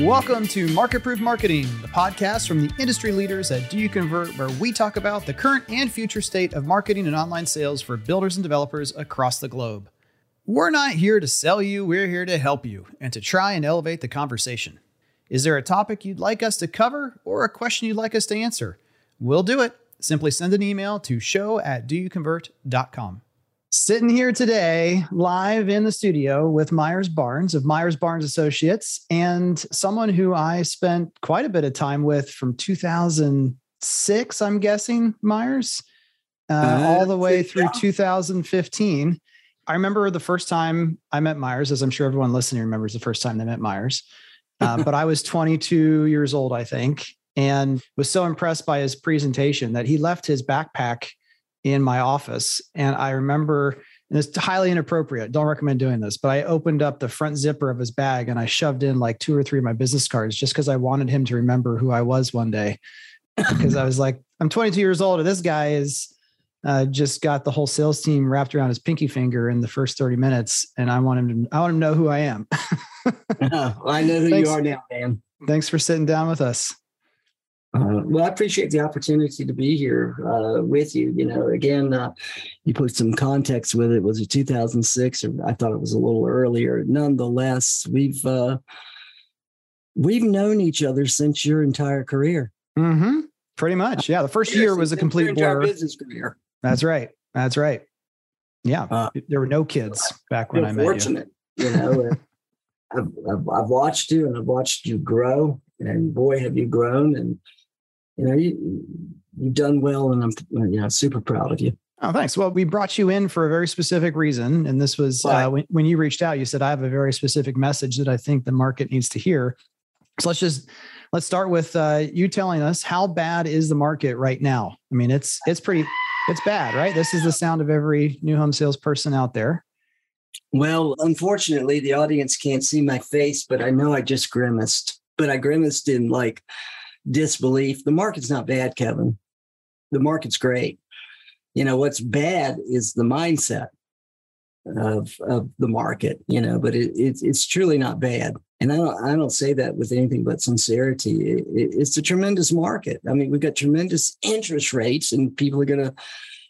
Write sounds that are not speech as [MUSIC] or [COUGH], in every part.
Welcome to Market Proof Marketing, the podcast from the industry leaders at Do You Convert, where we talk about the current and future state of marketing and online sales for builders and developers across the globe. We're not here to sell you, we're here to help you and to try and elevate the conversation. Is there a topic you'd like us to cover or a question you'd like us to answer? We'll do it. Simply send an email to show at doyouconvert.com. Sitting here today, live in the studio with Myers Barnes of Myers Barnes Associates, and someone who I spent quite a bit of time with from 2006, I'm guessing, Myers, uh, uh, all the way through yeah. 2015. I remember the first time I met Myers, as I'm sure everyone listening remembers the first time they met Myers. [LAUGHS] Uh, but I was 22 years old, I think, and was so impressed by his presentation that he left his backpack in my office. And I remember, and it's highly inappropriate. Don't recommend doing this, but I opened up the front zipper of his bag and I shoved in like two or three of my business cards just because I wanted him to remember who I was one day. [CLEARS THROAT] because I was like, I'm 22 years old, and this guy is uh, just got the whole sales team wrapped around his pinky finger in the first 30 minutes, and I want him to, I want him to know who I am. [LAUGHS] [LAUGHS] I know who thanks, you are now, man. Thanks for sitting down with us. Uh, well, I appreciate the opportunity to be here uh, with you. You know, again, uh, you put some context with it. Was it 2006, or I thought it was a little earlier? Nonetheless, we've uh, we've known each other since your entire career. Mm-hmm. Pretty much, yeah. The first year was a complete blur. Business career. That's right. That's right. Yeah, uh, there were no kids back when I met fortunate, you. You know, I've, I've, I've watched you, and I've watched you grow, and boy, have you grown! And you know, you, you've done well, and I'm you know super proud of you. Oh, thanks. Well, we brought you in for a very specific reason, and this was uh, when, when you reached out. You said I have a very specific message that I think the market needs to hear. So let's just let's start with uh, you telling us how bad is the market right now. I mean, it's it's pretty it's bad, right? This is the sound of every new home salesperson out there. Well, unfortunately, the audience can't see my face, but I know I just grimaced. But I grimaced in like disbelief. The market's not bad, Kevin. The market's great. You know, what's bad is the mindset of, of the market, you know, but it, it, it's truly not bad. And I don't, I don't say that with anything but sincerity. It, it's a tremendous market. I mean, we've got tremendous interest rates, and people are going to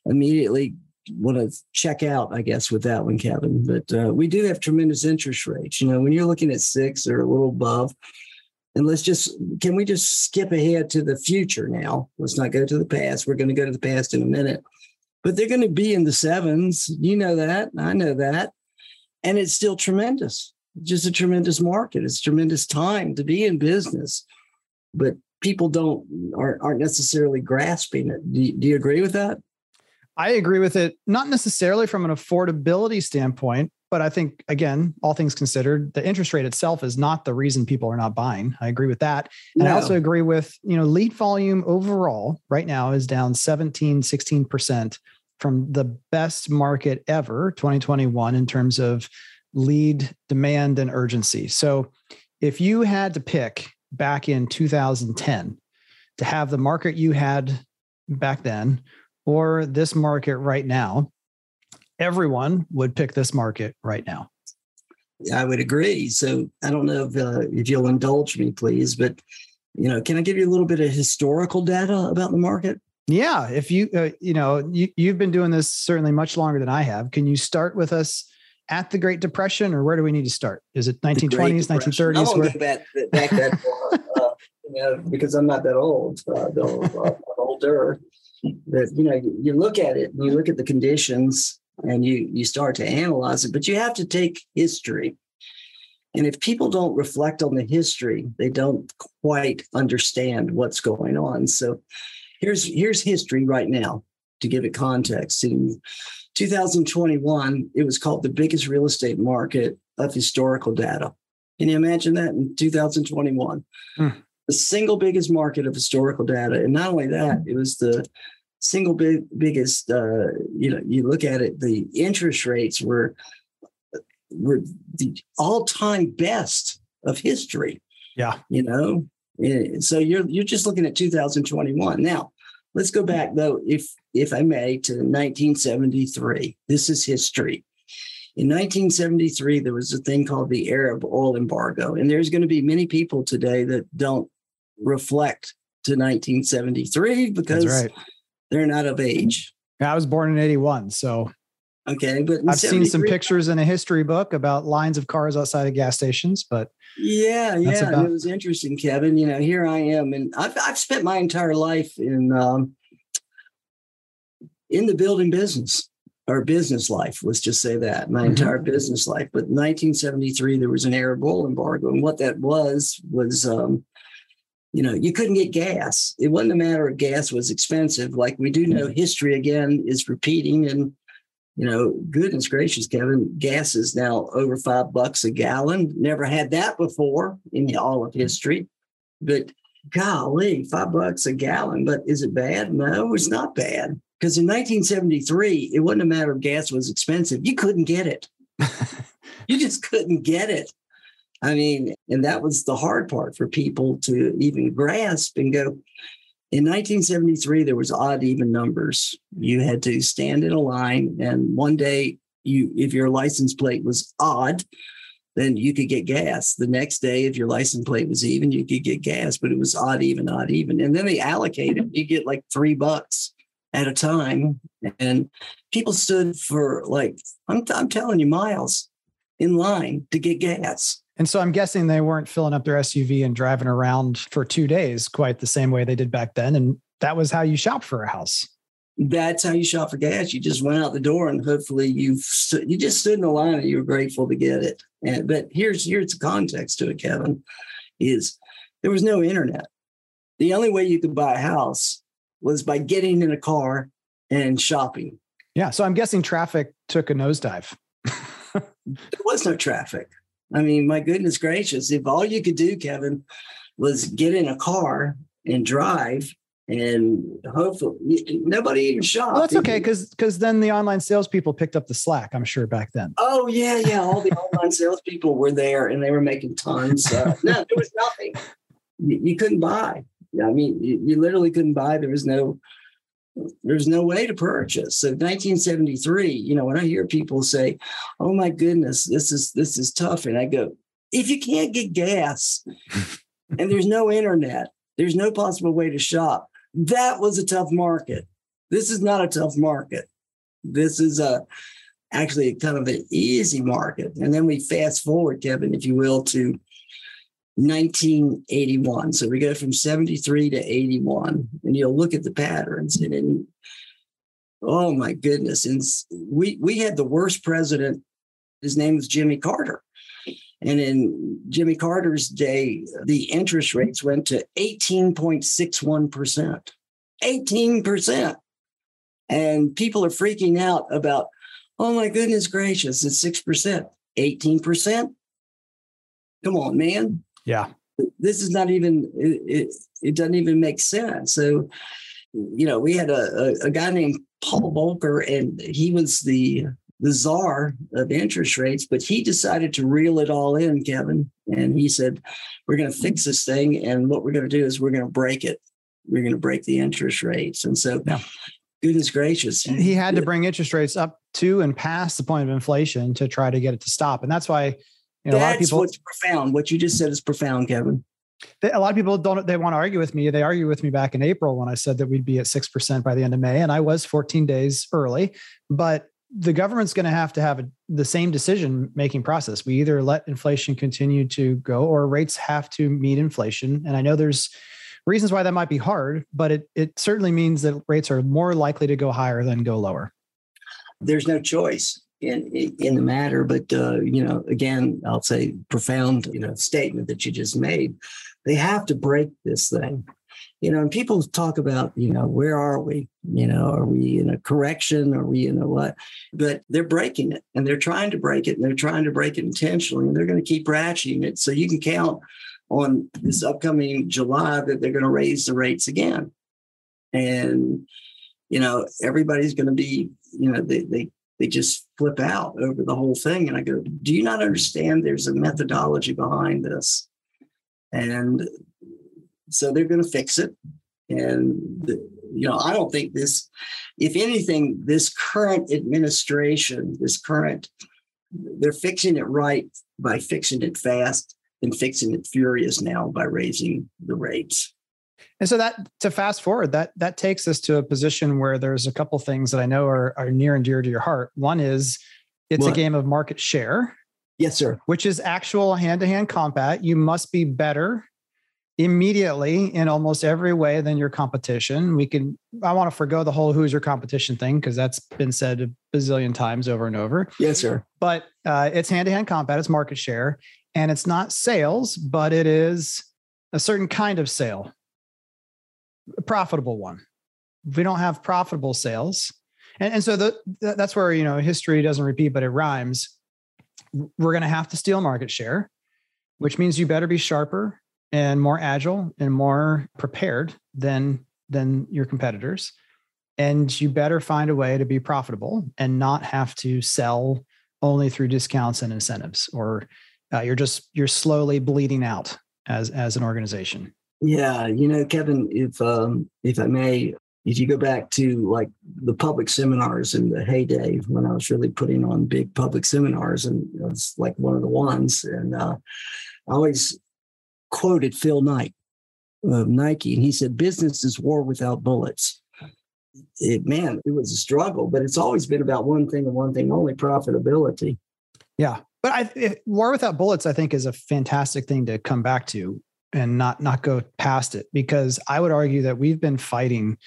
immediately want to check out, I guess, with that one, Kevin. But uh, we do have tremendous interest rates. You know, when you're looking at six or a little above, and let's just, can we just skip ahead to the future now? Let's not go to the past. We're going to go to the past in a minute. But they're going to be in the sevens. You know that. I know that. And it's still tremendous. Just a tremendous market. It's a tremendous time to be in business. But people don't aren't, aren't necessarily grasping it. Do you, do you agree with that? I agree with it, not necessarily from an affordability standpoint, but I think again, all things considered, the interest rate itself is not the reason people are not buying. I agree with that. And no. I also agree with, you know, lead volume overall right now is down 17, 16% from the best market ever, 2021, in terms of lead demand and urgency. So if you had to pick back in 2010 to have the market you had back then or this market right now, everyone would pick this market right now. I would agree. So I don't know if, uh, if you'll indulge me, please, but you know, can I give you a little bit of historical data about the market? Yeah, if you uh, you know you you've been doing this certainly much longer than I have. Can you start with us at the Great Depression, or where do we need to start? Is it 1920s, 1930s? I won't where... go back, back that far, uh, you know, because I'm not that old. Uh, uh, older. That you know, you, you look at it and you look at the conditions and you you start to analyze it but you have to take history. And if people don't reflect on the history they don't quite understand what's going on. So here's here's history right now to give it context. In 2021 it was called the biggest real estate market of historical data. Can you imagine that in 2021 hmm. the single biggest market of historical data. And not only that it was the single big, biggest, uh, you know, you look at it, the interest rates were were the all-time best of history. Yeah. You know, so you're you're just looking at 2021. Now, let's go back though, if if I may, to 1973. This is history. In 1973, there was a thing called the Arab oil embargo. And there's going to be many people today that don't reflect to 1973 because right. They're not of age. I was born in 81. So Okay, but I've seen some pictures in a history book about lines of cars outside of gas stations, but yeah, yeah, about- it was interesting, Kevin. You know, here I am, and I've I've spent my entire life in um, in the building business or business life. Let's just say that my mm-hmm. entire business life. But 1973, there was an Arab oil embargo, and what that was was. Um, you know, you couldn't get gas. It wasn't a matter of gas was expensive. Like we do know mm-hmm. history again is repeating and you know, goodness gracious, Kevin, gas is now over five bucks a gallon. Never had that before in all of mm-hmm. history. But golly, five bucks a gallon. But is it bad? No, it's not bad. Because in 1973, it wasn't a matter of gas was expensive. You couldn't get it. [LAUGHS] you just couldn't get it. I mean, and that was the hard part for people to even grasp and go, in 1973, there was odd even numbers. You had to stand in a line, and one day, you if your license plate was odd, then you could get gas. The next day, if your license plate was even, you could get gas, but it was odd even, odd even. And then they allocated. Mm-hmm. You get like three bucks at a time, and people stood for like I'm, I'm telling you, miles in line to get gas. And so I'm guessing they weren't filling up their SUV and driving around for two days quite the same way they did back then. And that was how you shop for a house. That's how you shop for gas. You just went out the door and hopefully you you just stood in the line and you were grateful to get it. And but here's here's the context to it, Kevin, is there was no internet. The only way you could buy a house was by getting in a car and shopping. Yeah. So I'm guessing traffic took a nosedive. [LAUGHS] there was no traffic. I mean, my goodness gracious, if all you could do, Kevin, was get in a car and drive and hopefully nobody even shot. Well, that's okay because because then the online salespeople picked up the slack. I'm sure back then. Oh yeah, yeah. All the online salespeople were there and they were making tons. Uh, no, there was nothing. You, you, couldn't buy. I mean, you, you literally couldn't buy. There was no there's no way to purchase. So 1973, you know, when I hear people say, "Oh my goodness, this is this is tough," and I go, "If you can't get gas [LAUGHS] and there's no internet, there's no possible way to shop. That was a tough market. This is not a tough market. This is a actually kind of an easy market." And then we fast forward, Kevin, if you will, to 1981. So we go from 73 to 81, and you'll look at the patterns. And in, oh my goodness, and we we had the worst president. His name was Jimmy Carter. And in Jimmy Carter's day, the interest rates went to 18.61%. 18%. And people are freaking out about, oh my goodness gracious, it's 6%. 18%? Come on, man. Yeah. This is not even, it, it, it doesn't even make sense. So, you know, we had a, a, a guy named Paul Volcker, and he was the the czar of interest rates, but he decided to reel it all in, Kevin. And he said, We're going to fix this thing. And what we're going to do is we're going to break it. We're going to break the interest rates. And so, yeah. goodness gracious. He had to bring interest rates up to and past the point of inflation to try to get it to stop. And that's why you know, That's a lot of people, what's profound. What you just said is profound, Kevin. A lot of people don't. They want to argue with me. They argue with me back in April when I said that we'd be at six percent by the end of May, and I was 14 days early. But the government's going to have to have a, the same decision making process. We either let inflation continue to go, or rates have to meet inflation. And I know there's reasons why that might be hard, but it it certainly means that rates are more likely to go higher than go lower. There's no choice in in the matter. But uh, you know, again, I'll say profound you know statement that you just made. They have to break this thing. You know, and people talk about, you know, where are we? You know, are we in a correction? Are we in a what? But they're breaking it and they're trying to break it and they're trying to break it intentionally and they're going to keep ratcheting it. So you can count on this upcoming July that they're going to raise the rates again. And, you know, everybody's going to be, you know, they, they they just flip out over the whole thing. And I go, Do you not understand there's a methodology behind this? And so they're going to fix it. And, the, you know, I don't think this, if anything, this current administration, this current they're fixing it right by fixing it fast and fixing it furious now by raising the rates. And so that to fast forward, that that takes us to a position where there's a couple things that I know are, are near and dear to your heart. One is it's what? a game of market share. Yes, sir. Which is actual hand-to-hand combat. You must be better immediately in almost every way than your competition. We can I want to forego the whole who's your competition thing because that's been said a bazillion times over and over. Yes, sir. But uh, it's hand-to-hand combat, it's market share, and it's not sales, but it is a certain kind of sale profitable one. If we don't have profitable sales, and, and so the, that's where you know history doesn't repeat, but it rhymes. We're going to have to steal market share, which means you better be sharper and more agile and more prepared than than your competitors and you better find a way to be profitable and not have to sell only through discounts and incentives or uh, you're just you're slowly bleeding out as as an organization yeah, you know, Kevin, if um, if I may, if you go back to like the public seminars in the heyday when I was really putting on big public seminars, and I was like one of the ones, and uh, I always quoted Phil Knight of Nike, and he said, "Business is war without bullets." It, man, it was a struggle, but it's always been about one thing and one thing only: profitability. Yeah, but I, war without bullets, I think, is a fantastic thing to come back to and not not go past it because I would argue that we've been fighting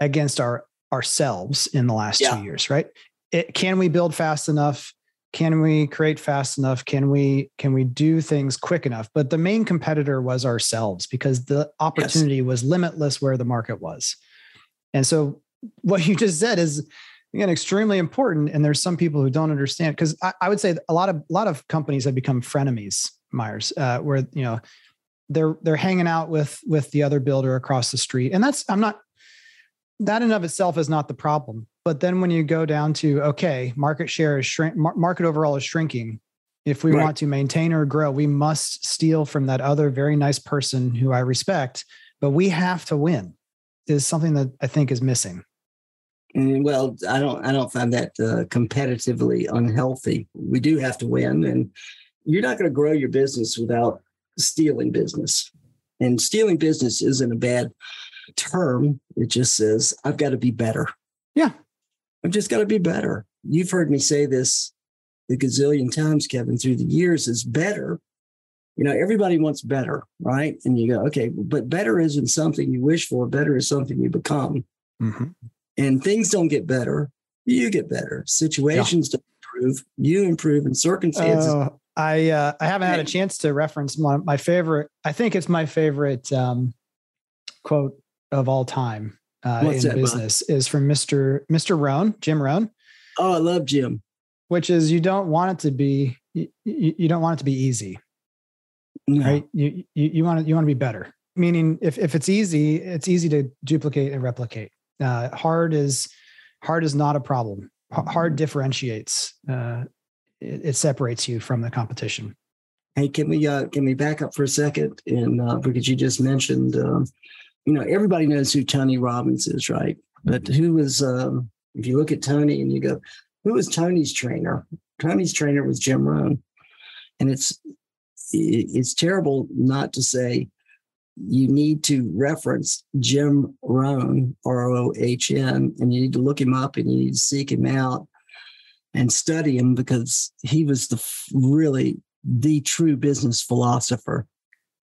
against our ourselves in the last yeah. two years, right? It, can we build fast enough? Can we create fast enough? Can we can we do things quick enough? But the main competitor was ourselves because the opportunity yes. was limitless where the market was. And so what [LAUGHS] you just said is again extremely important. And there's some people who don't understand because I, I, would say a lot of a lot of companies have become frenemies, Myers, uh, where you know they're they're hanging out with with the other builder across the street. And that's i'm not that in of itself is not the problem. But then when you go down to okay market share is shrink market overall is shrinking. If we right. want to maintain or grow we must steal from that other very nice person who i respect but we have to win is something that i think is missing. Well i don't i don't find that uh, competitively unhealthy. We do have to win and you're not going to grow your business without stealing business. And stealing business isn't a bad term. It just says, I've got to be better. Yeah. I've just got to be better. You've heard me say this a gazillion times, Kevin, through the years is better. You know, everybody wants better, right? And you go, okay, but better isn't something you wish for. Better is something you become. Mm-hmm. And things don't get better. You get better. Situations yeah. don't improve. You improve, and circumstances uh, I uh, I haven't had a chance to reference my, my favorite. I think it's my favorite um, quote of all time uh, in that, business is from Mister Mister Rohn, Jim Rohn. Oh, I love Jim. Which is you don't want it to be you, you don't want it to be easy, no. right? You, you you want to you want to be better. Meaning, if if it's easy, it's easy to duplicate and replicate. Uh, hard is hard is not a problem. Hard differentiates. Uh, it, it separates you from the competition. Hey, can we uh, can we back up for a second? And uh, because you just mentioned, um, you know, everybody knows who Tony Robbins is, right? But who was, um, if you look at Tony and you go, who was Tony's trainer? Tony's trainer was Jim Rohn, and it's it's terrible not to say you need to reference Jim Rohn, R O H N, and you need to look him up and you need to seek him out and study him because he was the really the true business philosopher.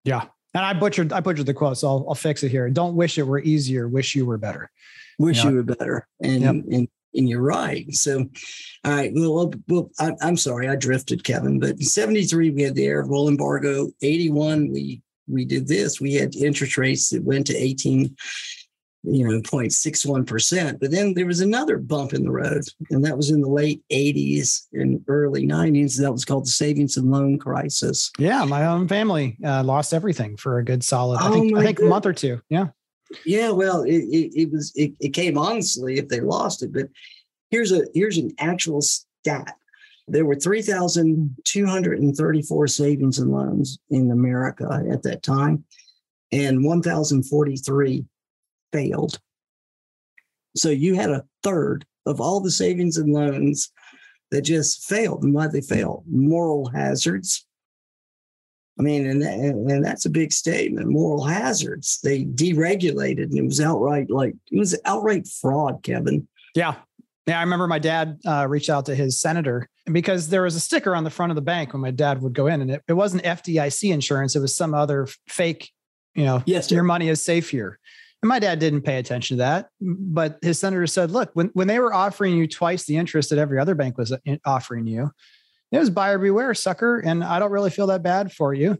Yeah. And I butchered I butchered the quote, so I'll, I'll fix it here. Don't wish it were easier, wish you were better. Wish you, know? you were better. And, yep. and and you're right. So, all right. Well, well I, am sorry, I drifted, Kevin. But in '73 we had the Arab embargo. '81 we we did this. We had interest rates that went to 18 you know 0.61 percent. But then there was another bump in the road and that was in the late 80s and early 90s that was called the savings and loan crisis. Yeah my own family uh, lost everything for a good solid i think oh i think a month or two yeah. Yeah well it, it, it was it, it came honestly if they lost it but here's a here's an actual stat. There were 3,234 savings and loans in America at that time, and 1,043 failed. So you had a third of all the savings and loans that just failed. And why they failed? Moral hazards. I mean, and, and, and that's a big statement. Moral hazards. They deregulated, and it was outright like it was outright fraud, Kevin. Yeah, yeah. I remember my dad uh, reached out to his senator because there was a sticker on the front of the bank when my dad would go in, and it, it wasn't FDIC insurance; it was some other fake. You know, yes, your money is safe here. And my dad didn't pay attention to that. But his senator said, look, when, when they were offering you twice the interest that every other bank was uh, offering you, it was buyer beware, sucker. And I don't really feel that bad for you.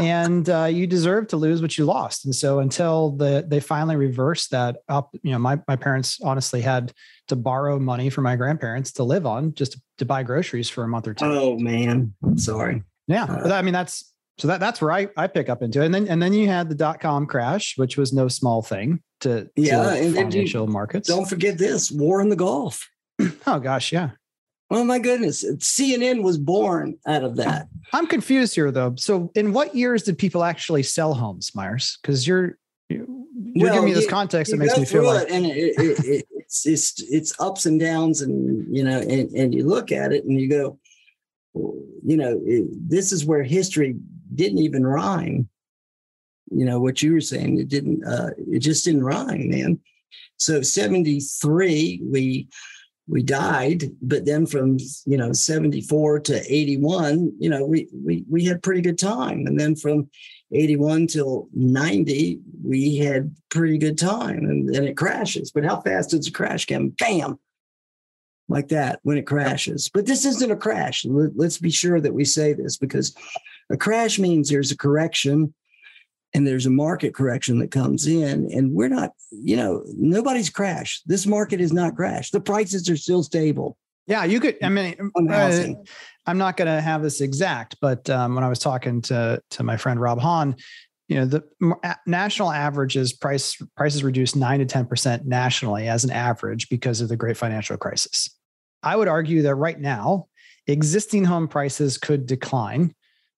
And uh, you deserve to lose what you lost. And so until the they finally reversed that up, you know, my, my parents honestly had to borrow money from my grandparents to live on just to, to buy groceries for a month or two. Oh man, I'm sorry. Yeah. Uh, I mean, that's so that that's where I, I pick up into it. And then and then you had the dot com crash, which was no small thing to, yeah, to financial markets. Don't forget this war in the Gulf. [CLEARS THROAT] oh gosh, yeah. Oh my goodness. CNN was born out of that. I'm confused here though. So in what years did people actually sell homes, Myers? Because you're you're well, giving me this context that makes me feel like and it, it, it, it's it's it's ups and downs and you know and, and you look at it and you go you know this is where history didn't even rhyme. You know what you were saying? It didn't. Uh, it just didn't rhyme, man. So seventy three, we we died, but then from you know seventy four to eighty one, you know we we we had pretty good time, and then from eighty one till ninety, we had pretty good time, and then it crashes. But how fast does a crash come? Bam! Like that when it crashes. But this isn't a crash. Let's be sure that we say this because a crash means there's a correction and there's a market correction that comes in and we're not you know nobody's crashed. This market is not crashed. The prices are still stable. Yeah you could i mean uh, i'm not going to have this exact but um, when i was talking to to my friend rob hahn you know the national averages price prices reduced 9 to 10% nationally as an average because of the great financial crisis. I would argue that right now existing home prices could decline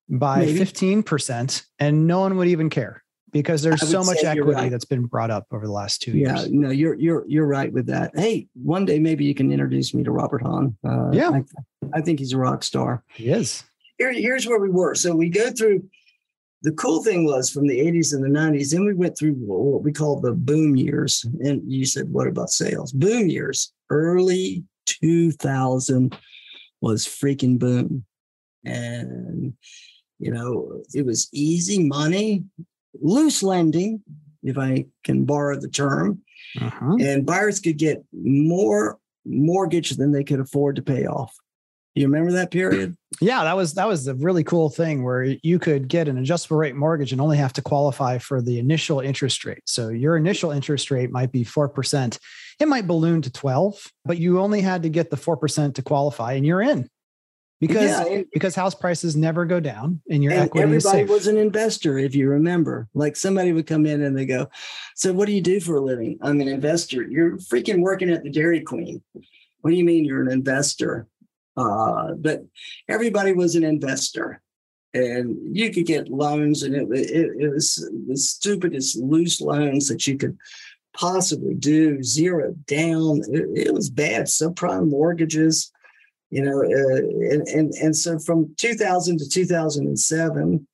by Maybe. 15% and no one would even care because there's so much equity right. that's been brought up over the last two yeah, years. Yeah, no, you're you're you're right with that. Hey, one day maybe you can introduce me to Robert Hahn. Uh, yeah, I, I, think he's a rock star. He is. Here, here's where we were. So we go through. The cool thing was from the 80s and the 90s, then we went through what we call the boom years. And you said, what about sales? Boom years, early 2000 was freaking boom. And you know, it was easy money, loose lending, if I can borrow the term, uh-huh. and buyers could get more mortgage than they could afford to pay off. You remember that period? Yeah, that was that was a really cool thing where you could get an adjustable rate mortgage and only have to qualify for the initial interest rate. So your initial interest rate might be 4%. It might balloon to 12, but you only had to get the 4% to qualify and you're in because yeah, and, because house prices never go down and your and equity everybody was an investor if you remember. Like somebody would come in and they go so what do you do for a living? I'm an investor. You're freaking working at the dairy queen. What do you mean you're an investor? Uh, but everybody was an investor. And you could get loans and it, it, it was the stupidest loose loans that you could possibly do zero down. It, it was bad. Subprime mortgages you know, uh, and, and, and so from 2000 to 2007,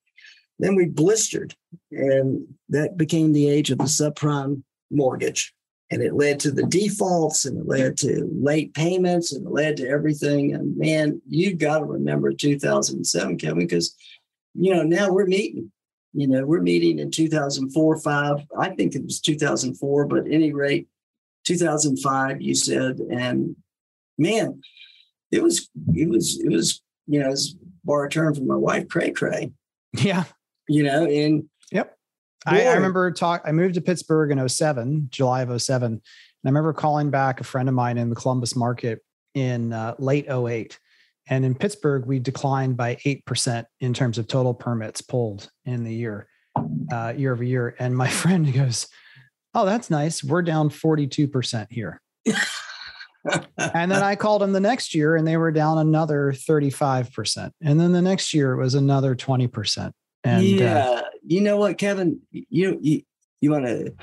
then we blistered, and that became the age of the subprime mortgage. And it led to the defaults and it led to late payments and it led to everything. And man, you got to remember 2007, Kevin, because, you know, now we're meeting. You know, we're meeting in 2004, five. I think it was 2004, but any rate, 2005, you said. And man, it was it was it was you know bar a term from my wife cray cray. Yeah. You know and yep. I, I, remember talk i moved to pittsburgh in 07 july of 07 and i remember calling back a friend of mine in the columbus market in uh, late 08 and in pittsburgh we declined by 8% in terms of total permits pulled in the year uh, year over year. And my [LAUGHS] friend goes oh that's nice. We're down 42% here [LAUGHS] and then I called them the next year and they were down another 35%. And then the next year it was another 20%. And uh, yeah, uh, you know what, Kevin, you, you, you want to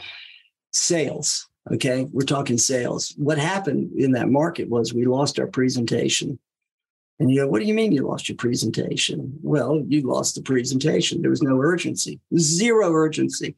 sales. Okay. We're talking sales. What happened in that market was we lost our presentation. And you go, what do you mean you lost your presentation? Well, you lost the presentation. There was no urgency, zero urgency.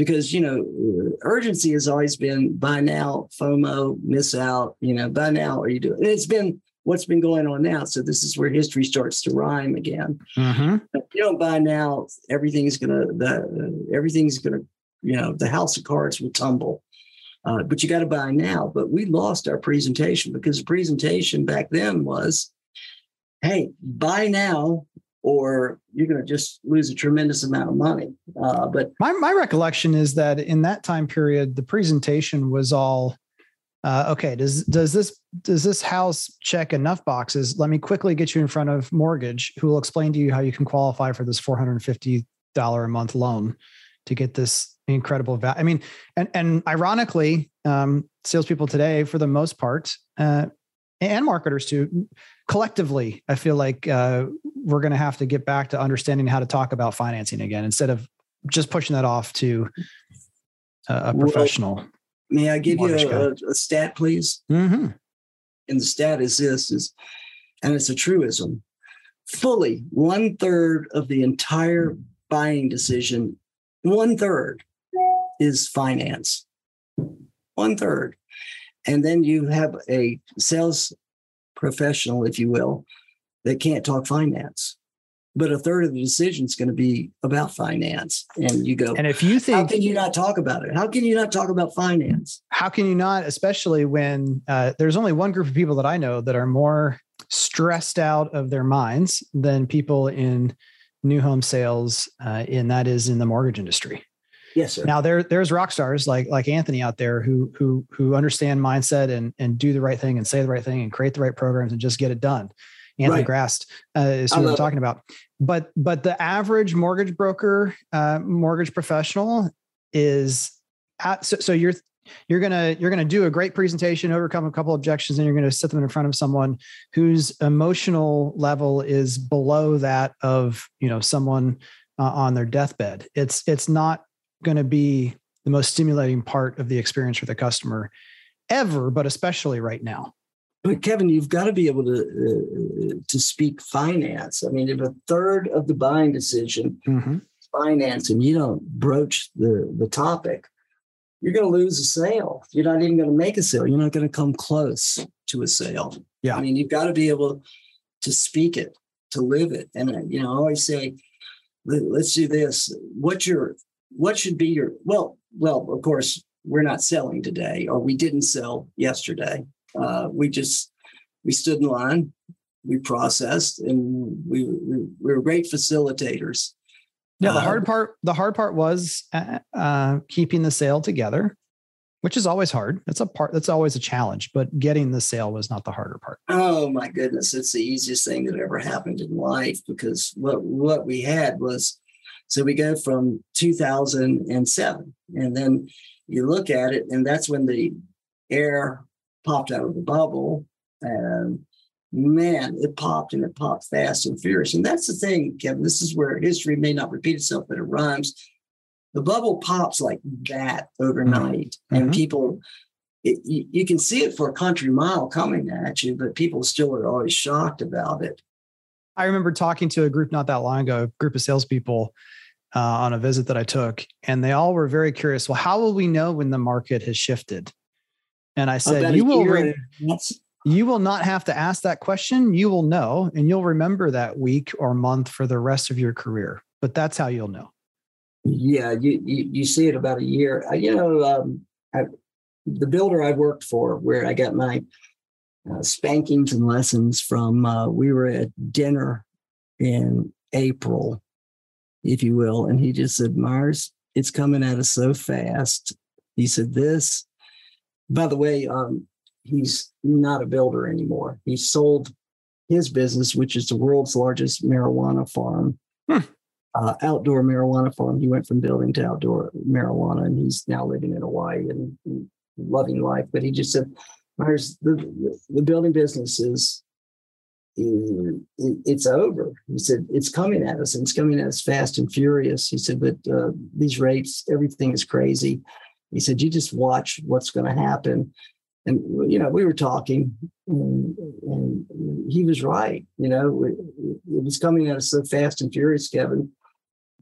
Because, you know, urgency has always been by now, FOMO, miss out, you know, by now, are you doing? And it's been what's been going on now. So this is where history starts to rhyme again. Mm-hmm. If you don't buy now, everything's gonna the everything's gonna, you know, the house of cards will tumble. Uh, but you got to buy now. But we lost our presentation because the presentation back then was hey, buy now or you're going to just lose a tremendous amount of money. Uh, but my, my recollection is that in that time period, the presentation was all uh, okay. Does does this does this house check enough boxes? Let me quickly get you in front of mortgage, who will explain to you how you can qualify for this four hundred fifty dollar a month loan to get this incredible value. I mean, and and ironically, um, salespeople today, for the most part, uh, and marketers too, collectively, I feel like uh, we're going to have to get back to understanding how to talk about financing again instead of just pushing that off to a, a professional. Well, may I give you a, a, stat, please? Mm-hmm. And the stat is this: is and it's a truism. Fully one third of the entire buying decision, one third is finance. One third. And then you have a sales professional, if you will, that can't talk finance. But a third of the decision is going to be about finance. And you go, and if you think, how can you not talk about it? How can you not talk about finance? How can you not, especially when uh, there's only one group of people that I know that are more stressed out of their minds than people in new home sales, uh, and that is in the mortgage industry. Yes, sir. Now there there's rock stars like like Anthony out there who who who understand mindset and and do the right thing and say the right thing and create the right programs and just get it done. Anthony right. Grast uh, is who I'm talking it. about. But but the average mortgage broker, uh, mortgage professional is at, so, so you're you're gonna you're gonna do a great presentation, overcome a couple objections, and you're gonna sit them in front of someone whose emotional level is below that of you know someone uh, on their deathbed. It's it's not going to be the most stimulating part of the experience for the customer ever, but especially right now. But Kevin, you've got to be able to uh, to speak finance. I mean, if a third of the buying decision mm-hmm. finance, and you don't broach the the topic, you're going to lose a sale. You're not even going to make a sale. You're not going to come close to a sale. Yeah, I mean, you've got to be able to speak it, to live it. And you know, I always say, let's do this. What's your what should be your well well of course we're not selling today or we didn't sell yesterday. Uh, we just we stood in line we processed and we, we, we were great facilitators. Yeah the uh, hard part the hard part was uh, uh, keeping the sale together which is always hard. That's a part that's always a challenge but getting the sale was not the harder part. Oh my goodness it's the easiest thing that ever happened in life because what what we had was so we go from 2007, and then you look at it, and that's when the air popped out of the bubble. And man, it popped and it popped fast and furious. And that's the thing, Kevin. This is where history may not repeat itself, but it rhymes. The bubble pops like that overnight, mm-hmm. and people. It, you, you can see it for a country mile coming at you, but people still are always shocked about it. I remember talking to a group not that long ago, a group of salespeople, uh, on a visit that I took, and they all were very curious. Well, how will we know when the market has shifted? And I said, you will. Re- you will not have to ask that question. You will know, and you'll remember that week or month for the rest of your career. But that's how you'll know. Yeah, you you, you see it about a year. You know, um, I, the builder I worked for, where I got my uh, spankings and lessons from, uh, we were at dinner in April if you will. And he just said, Myers, it's coming at us so fast. He said, This, by the way, um, he's not a builder anymore. He sold his business, which is the world's largest marijuana farm, hmm. uh, outdoor marijuana farm. He went from building to outdoor marijuana, and he's now living in Hawaii and, and loving life. But he just said, Myers, the, the building business is it's over. He said, it's coming at us and it's coming at us fast and furious. He said, but uh, these rates, everything is crazy. He said, you just watch what's going to happen. and you know we were talking and, and he was right you know it, it, was coming at us so fast and furious kevin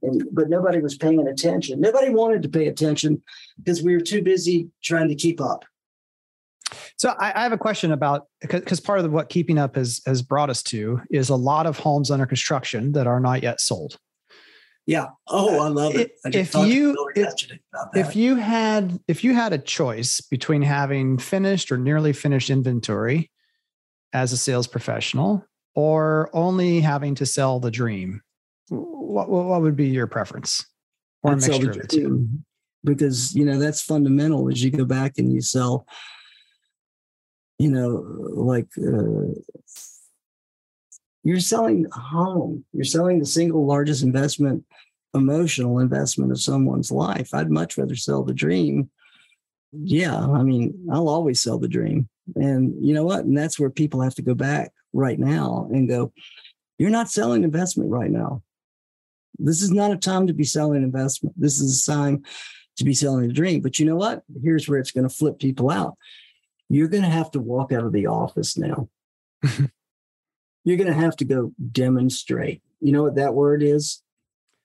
and but nobody was paying attention nobody wanted to pay attention because we were too busy trying to keep up so I, I have a question about because part of what keeping up has has brought us to is a lot of homes under construction that are not yet sold yeah. Oh, I love it. I if you if, if you had if you had a choice between having finished or nearly finished inventory as a sales professional or only having to sell the dream, what what would be your preference? Or I'd a mixture of the two? Because you know that's fundamental as you go back and you sell, you know, like uh, you're selling a home. You're selling the single largest investment, emotional investment of someone's life. I'd much rather sell the dream. Yeah, I mean, I'll always sell the dream. And you know what? And that's where people have to go back right now and go, you're not selling investment right now. This is not a time to be selling investment. This is a time to be selling a dream. But you know what? Here's where it's going to flip people out. You're going to have to walk out of the office now. [LAUGHS] you're going to have to go demonstrate. You know what that word is?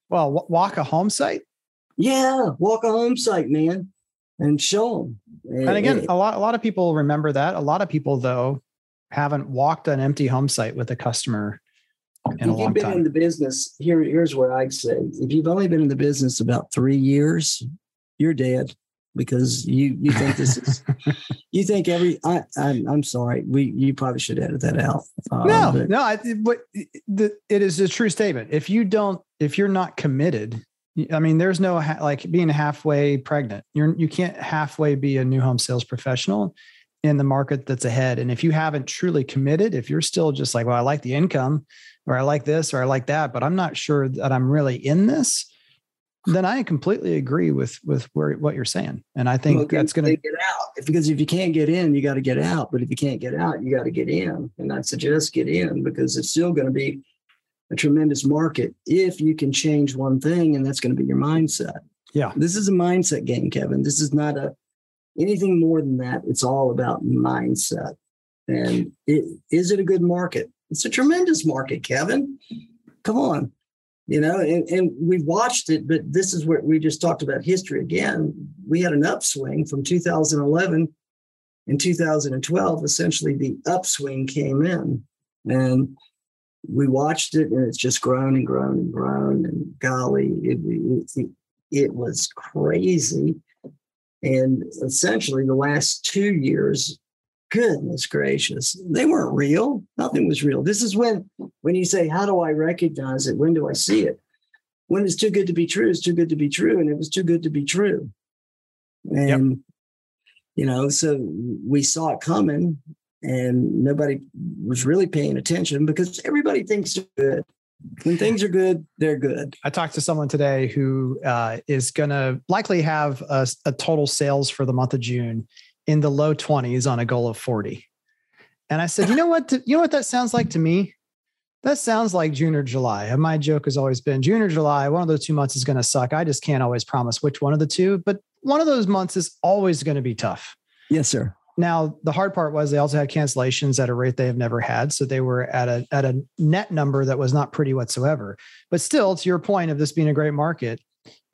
Well, walk a home site. Yeah, walk a home site, man, and show them. And eh, again, eh. a lot a lot of people remember that. A lot of people though haven't walked an empty home site with a customer in if a long you've been time. in the business, here, here's what I'd say: if you've only been in the business about three years, you're dead because you you think this is [LAUGHS] you think every I I'm, I'm sorry we you probably should edit that out. Uh, no, but, no, I, but the, it is a true statement. If you don't, if you're not committed, I mean, there's no like being halfway pregnant. You're you can't halfway be a new home sales professional in the market that's ahead. And if you haven't truly committed, if you're still just like, well, I like the income, or I like this, or I like that, but I'm not sure that I'm really in this then I completely agree with with where, what you're saying, and I think well, that's going to get out. If, because if you can't get in, you got to get out. But if you can't get out, you got to get in. And I suggest get in because it's still going to be a tremendous market if you can change one thing, and that's going to be your mindset. Yeah, this is a mindset game, Kevin. This is not a anything more than that. It's all about mindset. And it, is it a good market? It's a tremendous market, Kevin. Come on you know and, and we've watched it but this is where we just talked about history again. We had an upswing from 2011 and 2012 essentially the upswing came in and we watched it and it's just grown and grown and grown and golly it, it, it was crazy. And essentially the last two years goodness gracious they weren't real. Nothing was real. This is when when you say how do i recognize it? When do i see it? When it's too good to be true it's too good to be true and it was too good to be true. And yep. you know so we saw it coming and nobody was really paying attention because everybody thinks they're good. When things are good, they're good. I talked to someone today who uh, is going to likely have a, a, total sales for the month of June in the low 20s on a goal of 40. And I said, you know what? You know what that sounds like to me? That sounds like June or July. And my joke has always been June or July, one of those two months is going to suck. I just can't always promise which one of the two, but one of those months is always going to be tough. Yes, sir. Now, the hard part was they also had cancellations at a rate they have never had. So they were at a at a net number that was not pretty whatsoever. But still, to your point of this being a great market,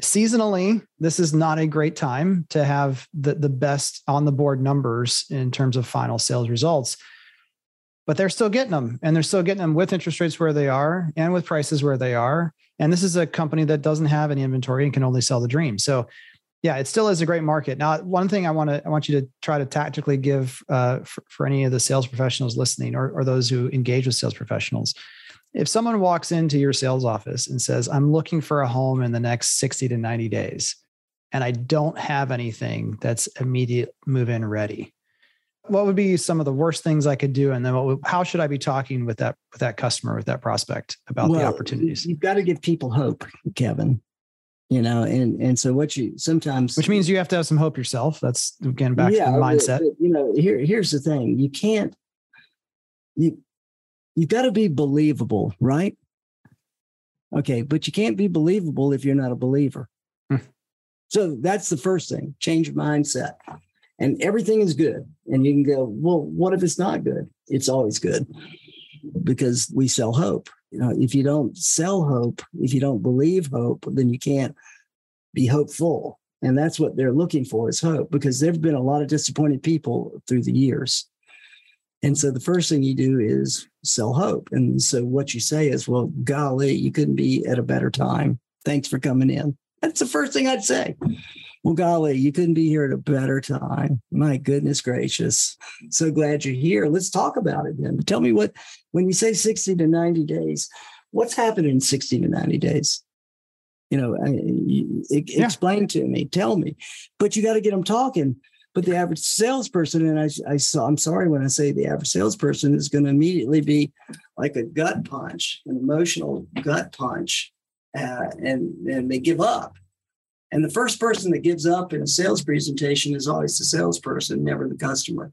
seasonally, this is not a great time to have the, the best on the board numbers in terms of final sales results. But they're still getting them and they're still getting them with interest rates where they are and with prices where they are. And this is a company that doesn't have any inventory and can only sell the dream. So yeah, it still is a great market. Now, one thing I want to I want you to try to tactically give uh, for, for any of the sales professionals listening or, or those who engage with sales professionals if someone walks into your sales office and says, I'm looking for a home in the next 60 to 90 days, and I don't have anything that's immediate move in ready, what would be some of the worst things I could do? And then would, how should I be talking with that, with that customer, with that prospect about well, the opportunities? You've got to give people hope, Kevin. You know, and and so what you sometimes, which means you have to have some hope yourself. That's again back yeah, to the mindset. But, but, you know, here here's the thing: you can't you you got to be believable, right? Okay, but you can't be believable if you're not a believer. Hmm. So that's the first thing change your mindset. and everything is good. And you can go, well, what if it's not good? It's always good because we sell hope. You know, if you don't sell hope, if you don't believe hope, then you can't be hopeful. And that's what they're looking for is hope because there've been a lot of disappointed people through the years. And so the first thing you do is sell hope. And so what you say is, well, golly, you couldn't be at a better time. Thanks for coming in. That's the first thing I'd say. Well, golly, you couldn't be here at a better time. My goodness gracious. So glad you're here. Let's talk about it then. Tell me what, when you say 60 to 90 days, what's happened in 60 to 90 days? You know, I, you, yeah. explain to me, tell me, but you got to get them talking. But the average salesperson, and I, I saw, I'm sorry when I say the average salesperson is going to immediately be like a gut punch, an emotional gut punch, uh, and and they give up and the first person that gives up in a sales presentation is always the salesperson, never the customer.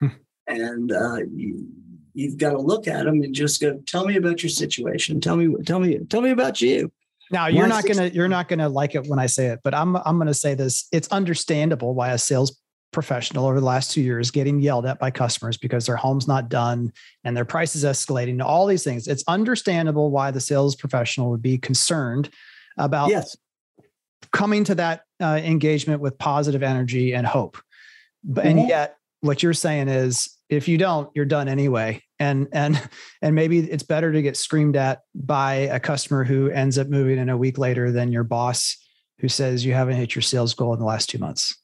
Hmm. And uh, you, you've got to look at them and just go, tell me about your situation. Tell me, tell me, tell me about you. Now you're not gonna you're not gonna like it when I say it, but I'm I'm gonna say this. It's understandable why a sales professional over the last two years getting yelled at by customers because their home's not done and their price is escalating. To all these things. It's understandable why the sales professional would be concerned about yes coming to that uh, engagement with positive energy and hope. Mm-hmm. And yet, what you're saying is, if you don't, you're done anyway. And and and maybe it's better to get screamed at by a customer who ends up moving in a week later than your boss who says you haven't hit your sales goal in the last two months.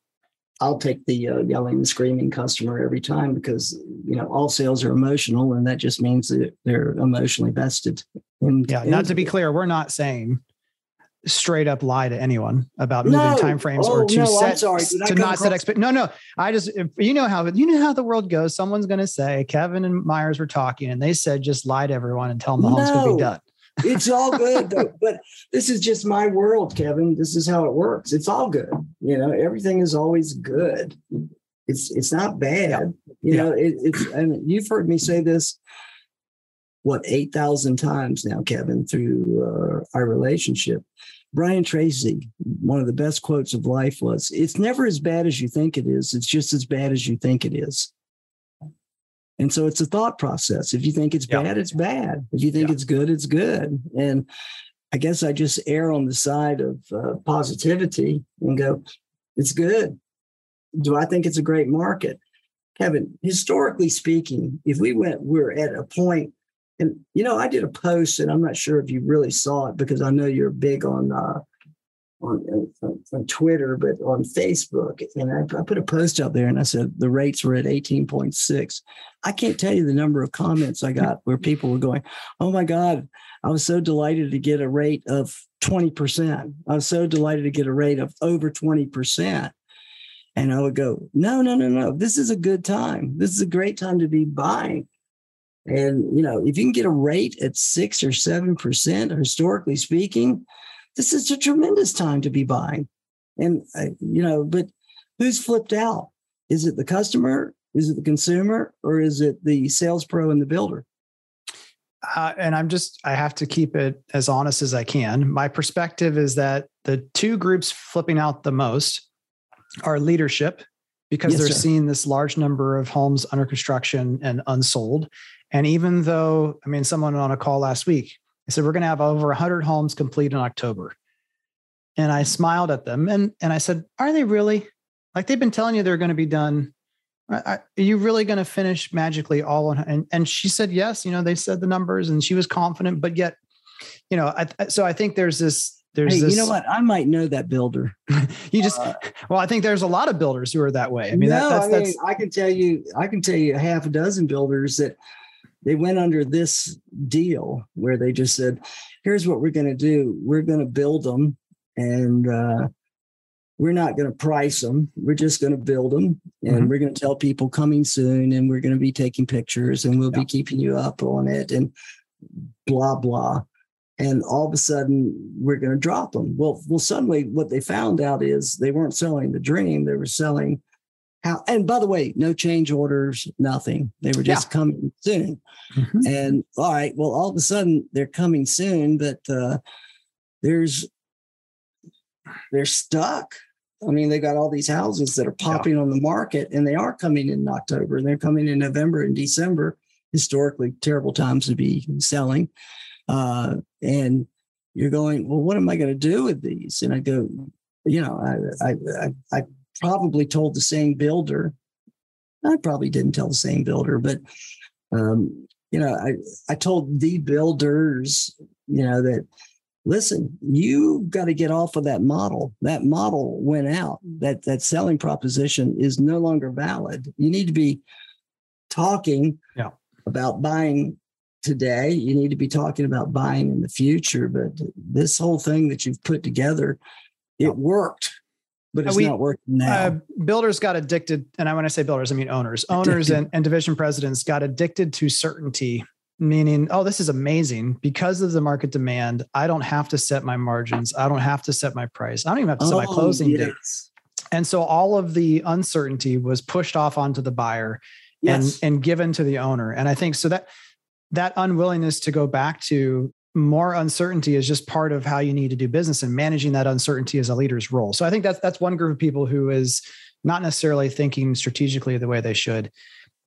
I'll take the uh, yelling and screaming customer every time because you know all sales are emotional, and that just means that they're emotionally vested. In, yeah, not to be clear, we're not saying straight up lie to anyone about moving no. timeframes oh, or to no, set to not set expect. No, no. I just you know how you know how the world goes. Someone's going to say Kevin and Myers were talking, and they said just lie to everyone and tell them the no, home's going to be done. It's all good, though, [LAUGHS] but this is just my world, Kevin. This is how it works. It's all good. You know, everything is always good. It's it's not bad. You yeah. know, it, it's and you've heard me say this what 8,000 times now, Kevin, through uh, our relationship. Brian Tracy, one of the best quotes of life was It's never as bad as you think it is, it's just as bad as you think it is. And so it's a thought process. If you think it's bad, it's bad. If you think it's good, it's good. And I guess I just err on the side of uh, positivity and go, it's good. Do I think it's a great market? Kevin, historically speaking, if we went, we're at a point and you know, I did a post, and I'm not sure if you really saw it because I know you're big on uh, on, uh, on, on Twitter, but on Facebook, and I, I, put a post out there, and I said the rates were at 18.6. I can't tell you the number of comments I got where people were going, "Oh my God, I was so delighted to get a rate of 20%. I was so delighted to get a rate of over 20%." And I would go, no, no, no, no. This is a good time. This is a great time to be buying. And, you know, if you can get a rate at six or 7%, historically speaking, this is a tremendous time to be buying. And, uh, you know, but who's flipped out? Is it the customer? Is it the consumer? Or is it the sales pro and the builder? Uh, and I'm just, I have to keep it as honest as I can. My perspective is that the two groups flipping out the most are leadership because yes, they're sir. seeing this large number of homes under construction and unsold. And even though, I mean, someone on a call last week, I said, we're going to have over 100 homes complete in October. And I smiled at them and, and I said, Are they really? Like they've been telling you they're going to be done. Are you really going to finish magically all? On, and, and she said, Yes. You know, they said the numbers and she was confident, but yet, you know, I, so I think there's this there's hey, this, you know what? I might know that builder. [LAUGHS] you just uh, [LAUGHS] well, I think there's a lot of builders who are that way. I mean, no, that, that's, I mean, that's, I can tell you, I can tell you a half a dozen builders that they went under this deal where they just said, here's what we're going to do. We're going to build them and uh, we're not going to price them. We're just going to build them and mm-hmm. we're going to tell people coming soon and we're going to be taking pictures and we'll yeah. be keeping you up on it and blah, blah. And all of a sudden, we're going to drop them. Well, well, suddenly, what they found out is they weren't selling the dream; they were selling how and by the way no change orders nothing they were just yeah. coming soon mm-hmm. and all right well all of a sudden they're coming soon but uh there's they're stuck I mean, they got all these houses that are popping yeah. on the market and they are coming in October and they're coming in November and December, historically terrible times to be selling. Uh, and you're going, well, what am I going to do with these? And I go, you know, I, I, I, I probably told the same builder. I probably didn't tell the same builder, but um, you know, I, I told the builders, you know, that listen, you got to get off of that model. That model went out. That that selling proposition is no longer valid. You need to be talking yeah. about buying today. You need to be talking about buying in the future. But this whole thing that you've put together, it worked but it's we, not working now. Uh, builders got addicted, and I when I say builders, I mean owners. Owners and, and division presidents got addicted to certainty, meaning, oh, this is amazing because of the market demand. I don't have to set my margins. I don't have to set my price. I don't even have to set oh, my closing yes. dates. And so all of the uncertainty was pushed off onto the buyer yes. and and given to the owner. And I think so that that unwillingness to go back to more uncertainty is just part of how you need to do business and managing that uncertainty is a leader's role. So I think that's that's one group of people who is not necessarily thinking strategically the way they should.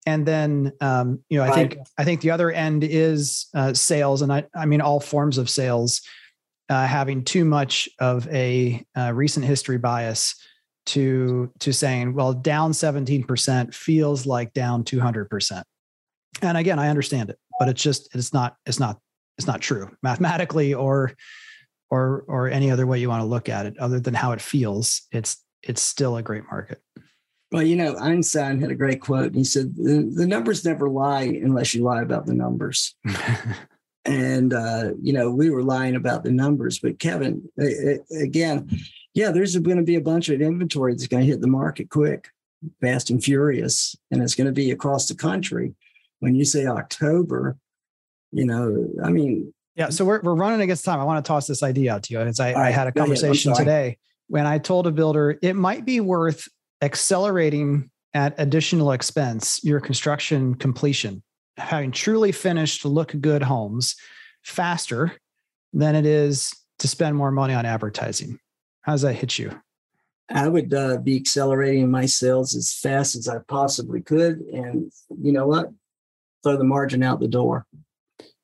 And then um, you know I think I think the other end is uh, sales, and I I mean all forms of sales uh, having too much of a uh, recent history bias to to saying well down 17% feels like down 200%. And again, I understand it, but it's just it's not it's not it's not true mathematically or or or any other way you want to look at it other than how it feels it's it's still a great market. Well you know einstein had a great quote and he said the, the numbers never lie unless you lie about the numbers. [LAUGHS] And uh, you know we were lying about the numbers but kevin again yeah there's going to be a bunch of inventory that's going to hit the market quick fast and furious and it's going to be across the country. When you say october you know, I mean, yeah. So we're, we're running against time. I want to toss this idea out to you. As I, I had a conversation today when I told a builder it might be worth accelerating at additional expense your construction completion, having truly finished look good homes faster than it is to spend more money on advertising. How does that hit you? I would uh, be accelerating my sales as fast as I possibly could. And you know what? Throw the margin out the door.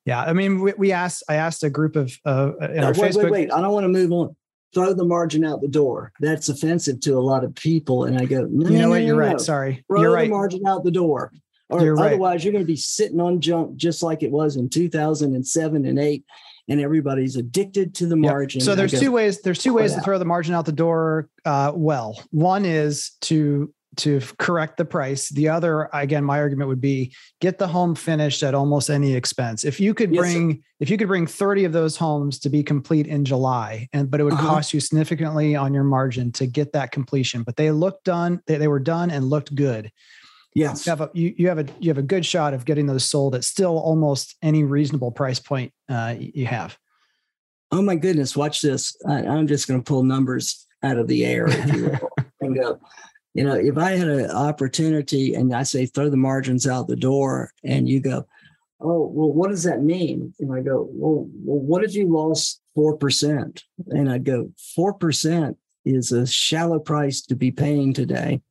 Yeah, I mean, we, we asked. I asked a group of uh, in no, our wait, Facebook. Wait, wait, I don't want to move on. Throw the margin out the door. That's offensive to a lot of people. And I go, no, you know no, what? You're right. Sorry, Throw you're right. the margin out the door. Or you're otherwise, right. you're going to be sitting on junk just like it was in 2007 and eight, and everybody's addicted to the margin. Yep. So there's two ways. There's two ways to throw the margin out the door. Uh, well, one is to to correct the price. The other, again, my argument would be get the home finished at almost any expense. If you could bring, if you could bring 30 of those homes to be complete in July, and but it would uh-huh. cost you significantly on your margin to get that completion. But they looked done, they, they were done and looked good. Yes. You have a you, you have a you have a good shot of getting those sold at still almost any reasonable price point uh, you have. Oh my goodness, watch this. I, I'm just going to pull numbers out of the air, if you will, [LAUGHS] you know, if I had an opportunity and I say throw the margins out the door, and you go, oh, well, what does that mean? And I go, well, well what if you lost four percent? And I go, four percent is a shallow price to be paying today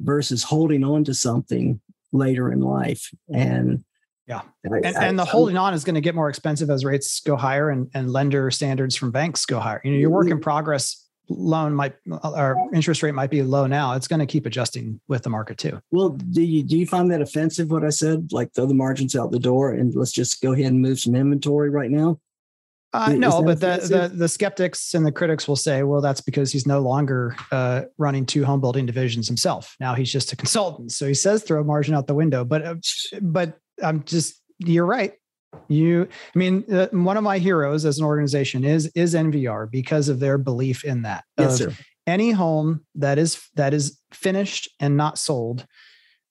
versus holding on to something later in life. And yeah. And, I, and the holding on is going to get more expensive as rates go higher and, and lender standards from banks go higher. You know, your work in progress loan might or interest rate might be low now it's going to keep adjusting with the market too well do you do you find that offensive what i said like throw the margins out the door and let's just go ahead and move some inventory right now uh, no, but the, the, the skeptics and the critics will say, well, that's because he's no longer uh, running two home building divisions himself. Now he's just a consultant. So he says throw margin out the window. But uh, but I'm just you're right. You, I mean, uh, one of my heroes as an organization is is NVR because of their belief in that. Yes, sir. Any home that is that is finished and not sold,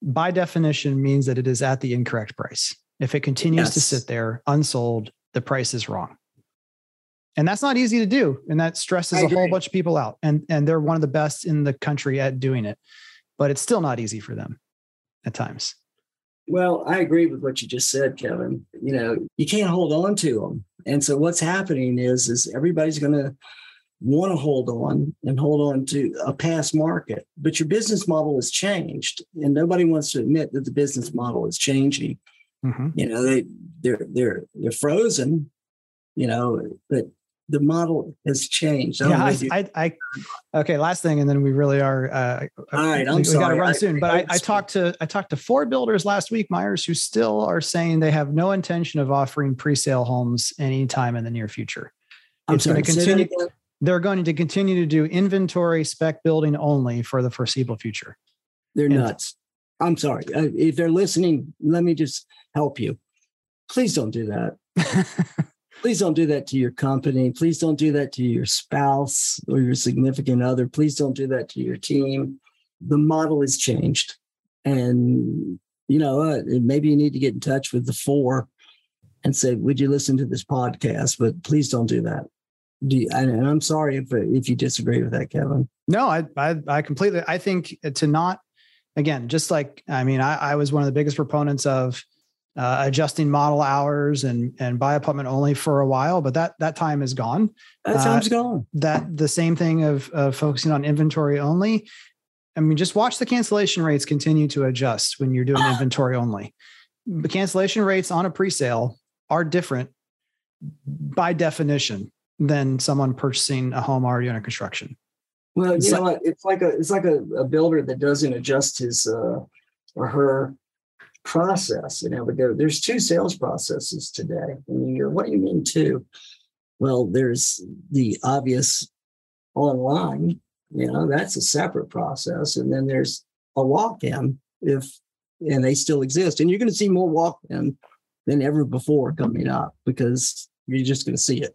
by definition, means that it is at the incorrect price. If it continues yes. to sit there unsold, the price is wrong. And that's not easy to do, and that stresses a whole bunch of people out. And and they're one of the best in the country at doing it, but it's still not easy for them at times. Well, I agree with what you just said, Kevin. You know, you can't hold on to them. And so what's happening is is everybody's going to want to hold on and hold on to a past market, but your business model has changed, and nobody wants to admit that the business model is changing. Mm-hmm. You know, they they're they're they're frozen. You know, but the model has changed. I yeah, I, I, I, okay. Last thing, and then we really are. Uh, All right, I'm we, sorry. We got to run soon. But I, I, talked to I talked to four builders last week, Myers, who still are saying they have no intention of offering pre-sale homes anytime in the near future. I'm it's going to continue. They're going to continue to do inventory spec building only for the foreseeable future. They're and, nuts. I'm sorry. Uh, if they're listening, let me just help you. Please don't do that. [LAUGHS] please don't do that to your company. Please don't do that to your spouse or your significant other. Please don't do that to your team. The model has changed. And, you know, uh, maybe you need to get in touch with the four and say, would you listen to this podcast? But please don't do that. Do you, and I'm sorry if, if you disagree with that, Kevin. No, I, I, I completely, I think to not, again, just like, I mean, I, I was one of the biggest proponents of, uh, adjusting model hours and and by appointment only for a while, but that that time is gone. That time's uh, gone. That the same thing of, of focusing on inventory only. I mean, just watch the cancellation rates continue to adjust when you're doing inventory only. The cancellation rates on a pre-sale are different by definition than someone purchasing a home already under construction. Well, you know what? It's like a it's like a, a builder that doesn't adjust his uh, or her process. and know, but go. there's two sales processes today. I mean, you're, what do you mean two? Well, there's the obvious online, you know, that's a separate process. And then there's a walk-in if and they still exist. And you're going to see more walk-in than ever before coming up because you're just going to see it.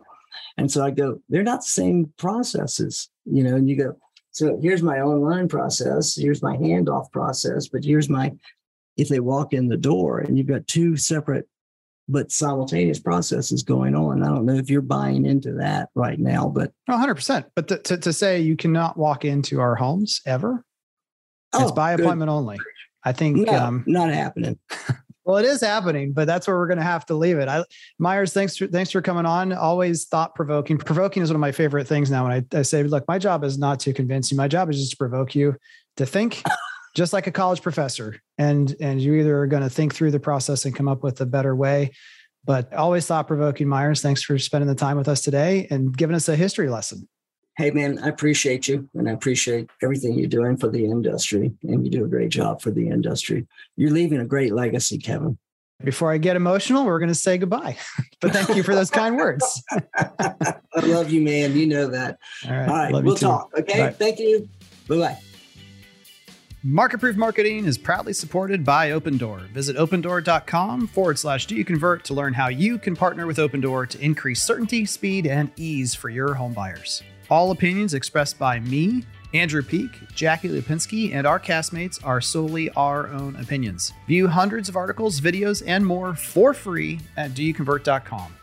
And so I go, they're not the same processes, you know, and you go, so here's my online process, here's my handoff process, but here's my if they walk in the door and you've got two separate but simultaneous processes going on. I don't know if you're buying into that right now, but 100%. But to, to, to say you cannot walk into our homes ever, oh, it's by good. appointment only. I think no, um, not happening. [LAUGHS] well, it is happening, but that's where we're going to have to leave it. I, Myers, thanks for, thanks for coming on. Always thought provoking. Provoking is one of my favorite things now. When I, I say, look, my job is not to convince you. My job is just to provoke you to think [LAUGHS] just like a college professor and and you either are going to think through the process and come up with a better way but always thought provoking myers thanks for spending the time with us today and giving us a history lesson hey man i appreciate you and i appreciate everything you're doing for the industry and you do a great job for the industry you're leaving a great legacy kevin before I get emotional, we're going to say goodbye. [LAUGHS] but thank you for those kind words. [LAUGHS] I love you, man. You know that. All right. All right. We'll talk. Okay. Bye. Thank you. Bye bye. Market Proof Marketing is proudly supported by Opendoor. Visit opendoor.com forward slash do you convert to learn how you can partner with Opendoor to increase certainty, speed, and ease for your home buyers. All opinions expressed by me, Andrew Peak, Jackie Lipinski, and our castmates are solely our own opinions. View hundreds of articles, videos, and more for free at doyouconvert.com.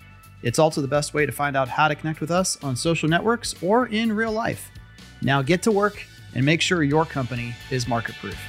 It's also the best way to find out how to connect with us on social networks or in real life. Now get to work and make sure your company is market proof.